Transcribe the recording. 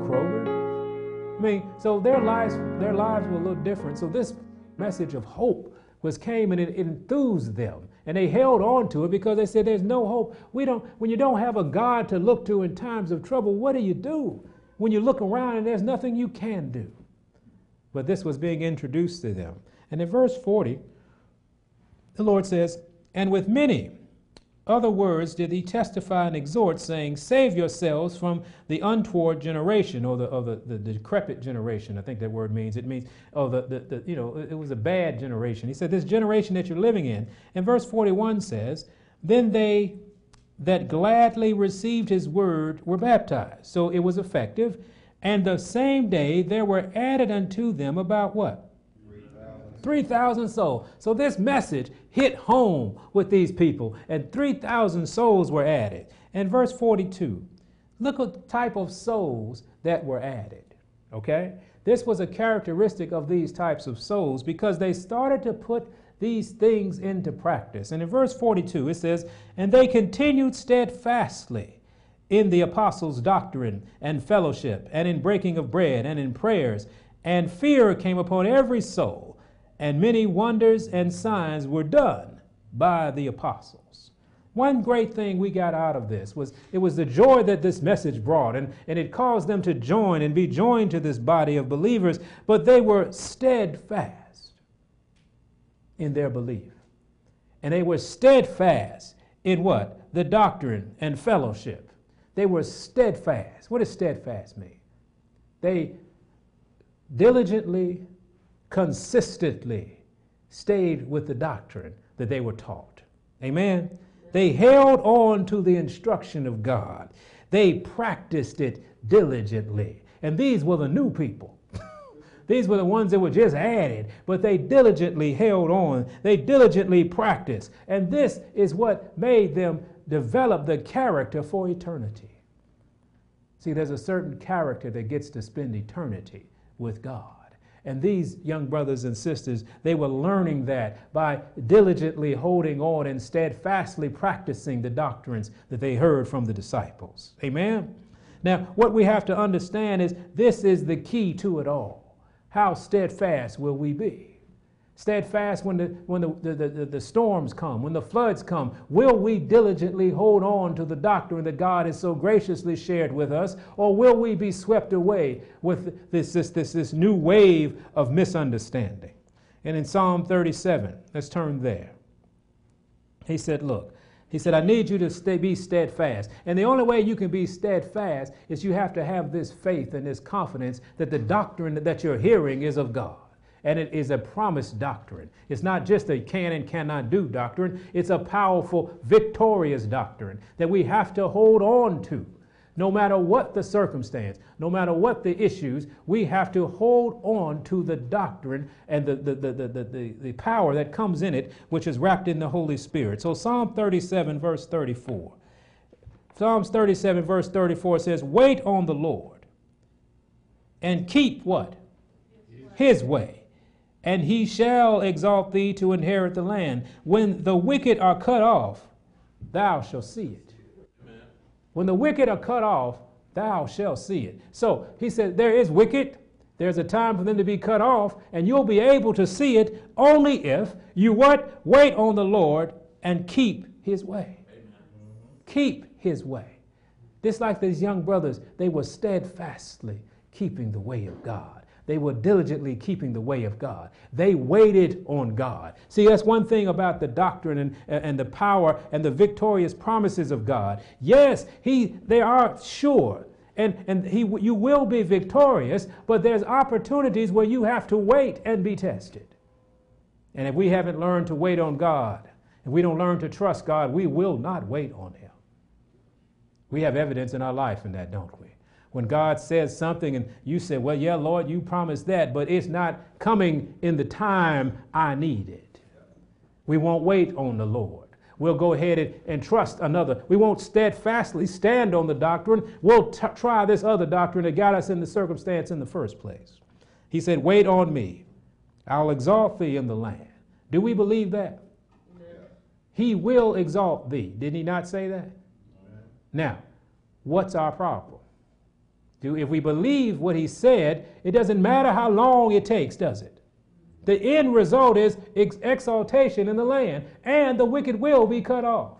Kroger. I mean, so their lives, their lives were a little different. So this message of hope was came and it enthused them. And they held on to it because they said, There's no hope. We don't, when you don't have a God to look to in times of trouble, what do you do? When you look around and there's nothing you can do. But this was being introduced to them. And in verse 40, the Lord says, And with many other words did he testify and exhort, saying, Save yourselves from the untoward generation, or the, or the, the, decrepit generation. I think that word means. It means, oh, the, the, the, you know, it was a bad generation. He said, This generation that you're living in. And verse 41 says, Then they that gladly received his word were baptized. So it was effective. And the same day there were added unto them about what? 3,000 souls. So this message hit home with these people, and 3,000 souls were added. And verse 42, look at the type of souls that were added. Okay? This was a characteristic of these types of souls because they started to put these things into practice. And in verse 42, it says, And they continued steadfastly in the apostles' doctrine and fellowship, and in breaking of bread, and in prayers. And fear came upon every soul and many wonders and signs were done by the apostles. One great thing we got out of this was it was the joy that this message brought, and, and it caused them to join and be joined to this body of believers, but they were steadfast in their belief. And they were steadfast in what? The doctrine and fellowship. They were steadfast. What does steadfast mean? They diligently consistently stayed with the doctrine that they were taught. Amen. They held on to the instruction of God. They practiced it diligently. And these were the new people. these were the ones that were just added, but they diligently held on. They diligently practiced. And this is what made them develop the character for eternity. See, there's a certain character that gets to spend eternity with God. And these young brothers and sisters, they were learning that by diligently holding on and steadfastly practicing the doctrines that they heard from the disciples. Amen? Now, what we have to understand is this is the key to it all. How steadfast will we be? Steadfast when, the, when the, the, the, the, storms come, when the floods come? Will we diligently hold on to the doctrine that God has so graciously shared with us? Or will we be swept away with this, this, this, this new wave of misunderstanding? And in Psalm 37, let's turn there. He said, Look, he said, I need you to stay, be steadfast. And the only way you can be steadfast is you have to have this faith and this confidence that the doctrine that you're hearing is of God and it is a promised doctrine. It's not just a can and cannot do doctrine, it's a powerful, victorious doctrine that we have to hold on to. No matter what the circumstance, no matter what the issues, we have to hold on to the doctrine and the, the, the, the, the, the power that comes in it, which is wrapped in the Holy Spirit. So, Psalm 37, verse 34. Psalms 37, verse 34 says, Wait on the Lord and keep what? His way and he shall exalt thee to inherit the land. When the wicked are cut off, thou shalt see it. Amen. When the wicked are cut off, thou shalt see it. So he said, There is wicked. There's a time for them to be cut off, and you'll be able to see it only if you what? Wait on the Lord and keep his way. Amen. Keep his way. Just like these young brothers, they were steadfastly keeping the way of God. They were diligently keeping the way of God. They waited on God. See, that's one thing about the doctrine and, and the power and the victorious promises of God. Yes, he, they are sure. And, and he, you will be victorious, but there's opportunities where you have to wait and be tested. And if we haven't learned to wait on God, if we don't learn to trust God, we will not wait on Him. We have evidence in our life in that, don't we? When God says something and you say, Well, yeah, Lord, you promised that, but it's not coming in the time I need it. We won't wait on the Lord. We'll go ahead and, trust another. We won't steadfastly stand on the doctrine. We'll t- try this other doctrine that got us in the circumstance in the first place. He said, Wait on me. I'll exalt thee in the land. Do we believe that? He will exalt thee. Did he not say that? Now, what's our problem? If we believe what he said, it doesn't matter how long it takes, does it? The end result is ex- exaltation in the land, and the wicked will be cut off.